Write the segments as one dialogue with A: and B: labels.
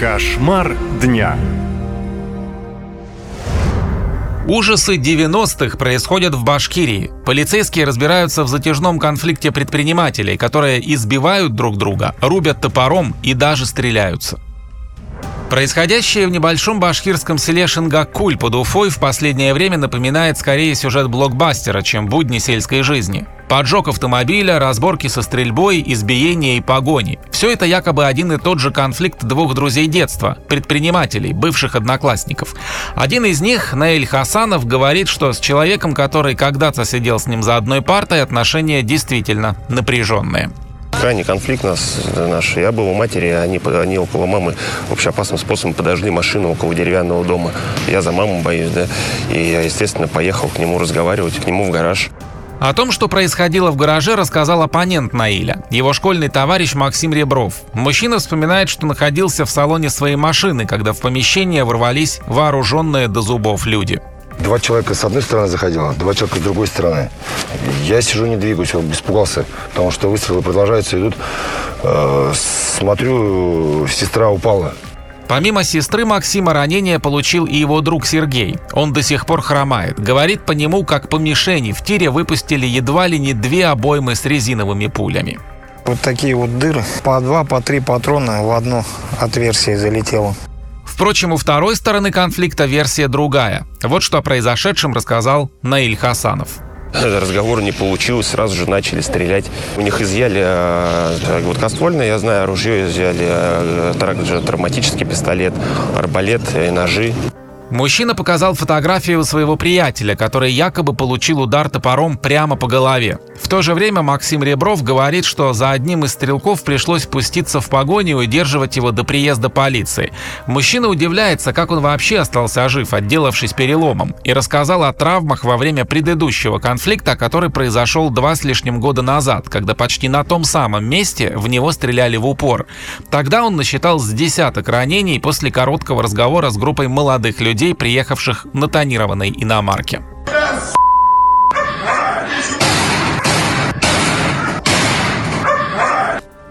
A: Кошмар дня.
B: Ужасы 90-х происходят в Башкирии. Полицейские разбираются в затяжном конфликте предпринимателей, которые избивают друг друга, рубят топором и даже стреляются. Происходящее в небольшом башкирском селе Шингакуль под Уфой в последнее время напоминает скорее сюжет блокбастера, чем будни сельской жизни. Поджог автомобиля, разборки со стрельбой, избиение и погони. Все это якобы один и тот же конфликт двух друзей детства, предпринимателей, бывших одноклассников. Один из них, Наиль Хасанов, говорит, что с человеком, который когда-то сидел с ним за одной партой, отношения действительно напряженные.
C: Крайний конфликт нас, наш. Я был у матери, они, они около мамы общеопасным способом подожгли машину около деревянного дома. Я за маму боюсь, да. И я, естественно, поехал к нему разговаривать, к нему в гараж.
B: О том, что происходило в гараже, рассказал оппонент Наиля, его школьный товарищ Максим Ребров. Мужчина вспоминает, что находился в салоне своей машины, когда в помещение ворвались вооруженные до зубов люди.
D: Два человека с одной стороны заходило, два человека с другой стороны. Я сижу, не двигаюсь, он испугался, потому что выстрелы продолжаются, идут. Э, смотрю, сестра упала.
B: Помимо сестры Максима ранение получил и его друг Сергей. Он до сих пор хромает. Говорит по нему, как по мишени в тире выпустили едва ли не две обоймы с резиновыми пулями.
E: Вот такие вот дыры. По два, по три патрона в одно отверстие залетело.
B: Впрочем, у второй стороны конфликта версия другая. Вот что о произошедшем рассказал Наиль Хасанов.
C: Разговор не получилось, сразу же начали стрелять. У них изъяли э, гладкоствольное, я знаю, оружие изъяли, э, травматический пистолет, арбалет и ножи.
B: Мужчина показал фотографию своего приятеля, который якобы получил удар топором прямо по голове. В то же время Максим Ребров говорит, что за одним из стрелков пришлось спуститься в погоню и удерживать его до приезда полиции. Мужчина удивляется, как он вообще остался жив, отделавшись переломом, и рассказал о травмах во время предыдущего конфликта, который произошел два с лишним года назад, когда почти на том самом месте в него стреляли в упор. Тогда он насчитал с десяток ранений после короткого разговора с группой молодых людей, людей, приехавших на тонированной иномарке.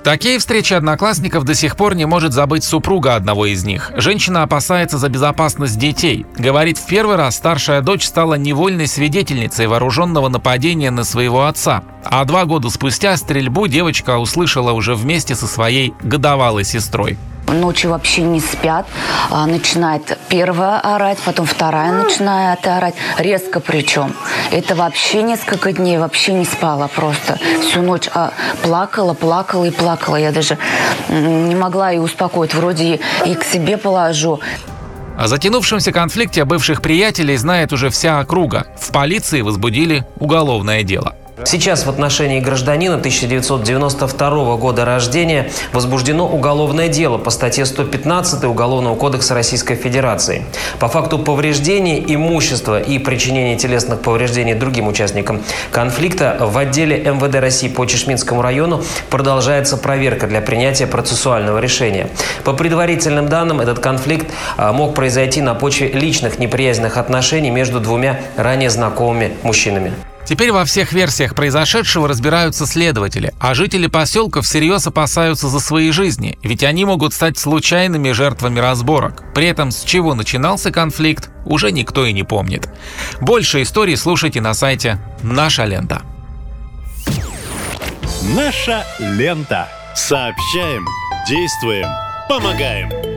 B: Такие встречи одноклассников до сих пор не может забыть супруга одного из них. Женщина опасается за безопасность детей. Говорит, в первый раз старшая дочь стала невольной свидетельницей вооруженного нападения на своего отца. А два года спустя стрельбу девочка услышала уже вместе со своей годовалой сестрой
F: ночью вообще не спят. А, начинает первая орать, потом вторая начинает орать. Резко причем. Это вообще несколько дней вообще не спала просто. Всю ночь а, плакала, плакала и плакала. Я даже не могла ее успокоить. Вроде и к себе положу.
B: О затянувшемся конфликте бывших приятелей знает уже вся округа. В полиции возбудили уголовное дело.
G: Сейчас в отношении гражданина 1992 года рождения возбуждено уголовное дело по статье 115 Уголовного кодекса Российской Федерации. По факту повреждения имущества и причинения телесных повреждений другим участникам конфликта в отделе МВД России по Чешминскому району продолжается проверка для принятия процессуального решения. По предварительным данным, этот конфликт а, мог произойти на почве личных неприязненных отношений между двумя ранее знакомыми мужчинами.
B: Теперь во всех версиях произошедшего разбираются следователи, а жители поселка всерьез опасаются за свои жизни, ведь они могут стать случайными жертвами разборок. При этом с чего начинался конфликт, уже никто и не помнит. Больше историй слушайте на сайте «Наша лента».
A: Наша лента. Сообщаем, действуем, помогаем.